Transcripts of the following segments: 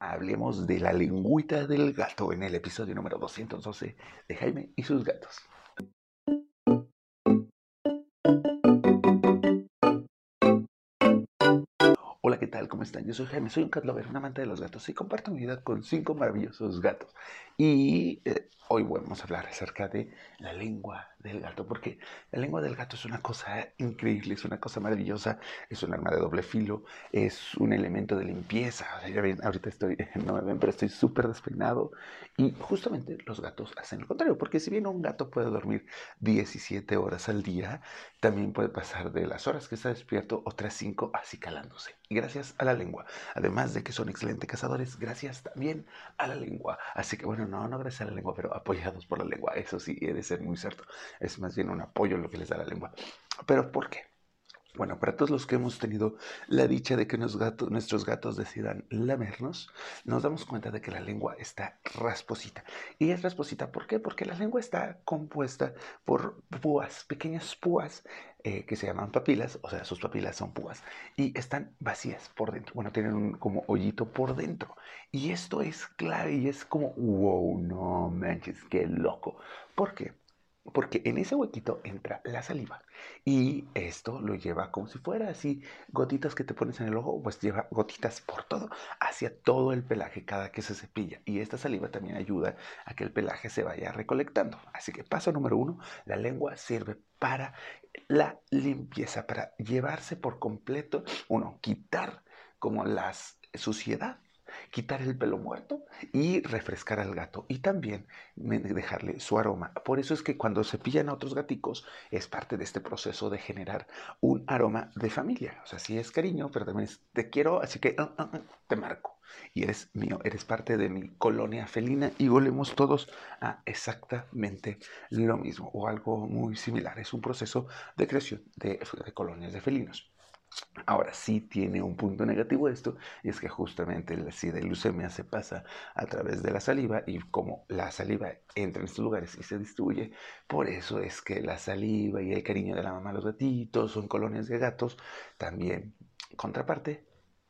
hablemos de la lengüita del gato en el episodio número 212 de Jaime y sus gatos. Hola, ¿qué tal? ¿Cómo están? Yo soy Jaime, soy un cat lover, un amante de los gatos y comparto mi vida con cinco maravillosos gatos. Y eh, hoy vamos a hablar acerca de la lengua del gato, porque la lengua del gato es una cosa increíble, es una cosa maravillosa, es un arma de doble filo, es un elemento de limpieza. ya ven, ahorita estoy, no me ven, pero estoy súper despeinado. Y justamente los gatos hacen lo contrario, porque si bien un gato puede dormir 17 horas al día, también puede pasar de las horas que está despierto otras 5 así calándose. Y gracias a la lengua. Además de que son excelentes cazadores, gracias también a la lengua. Así que bueno, no, no gracias a la lengua, pero apoyados por la lengua. Eso sí, debe ser muy cierto. Es más bien un apoyo lo que les da la lengua. ¿Pero por qué? Bueno, para todos los que hemos tenido la dicha de que nuestros gatos decidan lamernos, nos damos cuenta de que la lengua está rasposita. Y es rasposita, ¿por qué? Porque la lengua está compuesta por púas, pequeñas púas eh, que se llaman papilas, o sea, sus papilas son púas, y están vacías por dentro. Bueno, tienen un como hoyito por dentro. Y esto es clave y es como, wow, no manches, qué loco. ¿Por qué? Porque en ese huequito entra la saliva y esto lo lleva como si fuera así gotitas que te pones en el ojo, pues lleva gotitas por todo, hacia todo el pelaje cada que se cepilla y esta saliva también ayuda a que el pelaje se vaya recolectando. Así que paso número uno, la lengua sirve para la limpieza, para llevarse por completo, uno, quitar como la suciedad quitar el pelo muerto y refrescar al gato y también dejarle su aroma. Por eso es que cuando se pillan a otros gaticos es parte de este proceso de generar un aroma de familia. O sea, sí es cariño, pero también es te quiero, así que ah, ah, te marco. Y eres mío, eres parte de mi colonia felina y volvemos todos a exactamente lo mismo o algo muy similar. Es un proceso de creación de colonias de felinos. Ahora sí tiene un punto negativo esto, y es que justamente la sida y leucemia se pasa a través de la saliva y como la saliva entra en estos lugares y se distribuye, por eso es que la saliva y el cariño de la mamá a los gatitos son colonias de gatos, también contraparte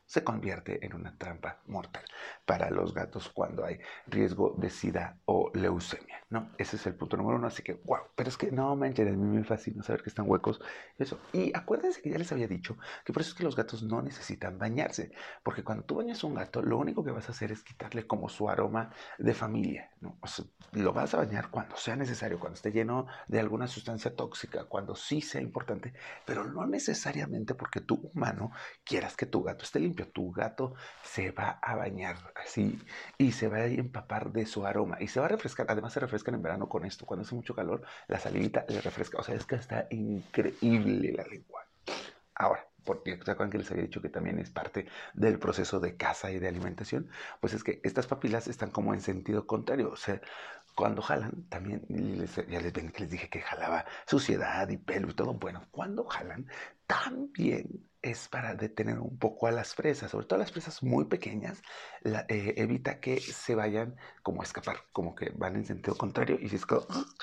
se convierte en una trampa mortal para los gatos cuando hay riesgo de sida o leucemia, ¿no? Ese es el punto número uno, así que, wow, pero es que no manches, a mí me fascina saber que están huecos, eso. Y acuérdense que ya les había dicho que por eso es que los gatos no necesitan bañarse, porque cuando tú bañas a un gato, lo único que vas a hacer es quitarle como su aroma de familia, ¿no? Lo vas a bañar cuando sea necesario, cuando esté lleno de alguna sustancia tóxica, cuando sí sea importante, pero no necesariamente porque tú humano quieras que tu gato esté limpio tu gato se va a bañar así y se va a empapar de su aroma y se va a refrescar. Además se refrescan en verano con esto. Cuando hace mucho calor, la salivita le refresca. O sea, es que está increíble la lengua. Ahora, porque ¿se acuerdan que les había dicho que también es parte del proceso de caza y de alimentación? Pues es que estas papilas están como en sentido contrario. O sea, cuando jalan, también ya les ven que les dije que jalaba suciedad y pelo y todo. Bueno, cuando jalan, también es para detener un poco a las fresas, sobre todo las fresas muy pequeñas, eh, evita que se vayan como a escapar, como que van en sentido contrario y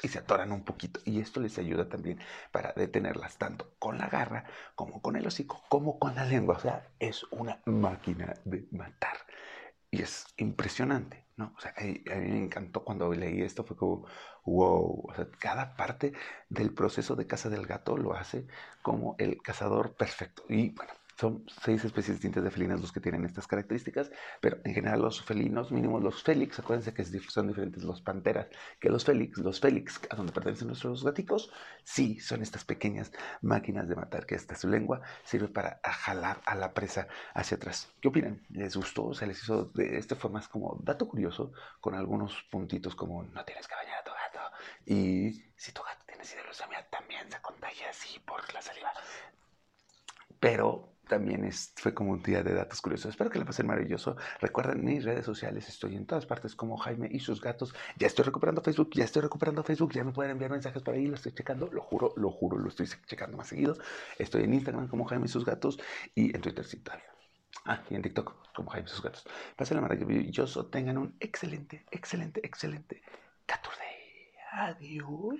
se atoran un poquito. Y esto les ayuda también para detenerlas tanto con la garra como con el hocico, como con la lengua. O sea, es una máquina de matar. Y es impresionante. ¿no? O sea, a, mí me encantó cuando leí esto, fue como, wow, o sea, cada parte del proceso de caza del gato lo hace como el cazador perfecto. Y bueno, son seis especies distintas de felinas los que tienen estas características, pero en general los felinos, mínimo los félix, acuérdense que son diferentes los panteras que los félix. Los félix, a donde pertenecen nuestros gaticos, sí, son estas pequeñas máquinas de matar, que esta su lengua sirve para jalar a la presa hacia atrás. ¿Qué opinan? ¿Les gustó? ¿Se les hizo de esta forma es como dato curioso, con algunos puntitos como no tienes que bañar a tu gato? Y si tu gato tiene siderosomía, también se contagia así por la saliva. Pero también es, fue como un día de datos curiosos. Espero que la pasen maravilloso. Recuerden mis redes sociales, estoy en todas partes como Jaime y sus gatos. Ya estoy recuperando Facebook, ya estoy recuperando Facebook, ya me pueden enviar mensajes por ahí, lo estoy checando, lo juro, lo juro, lo estoy checando más seguido. Estoy en Instagram como Jaime y sus gatos y en Twitter sí todavía. Ah, y en TikTok como Jaime y sus gatos. Pasen la maravilloso, tengan un excelente, excelente, excelente 14. Adiós.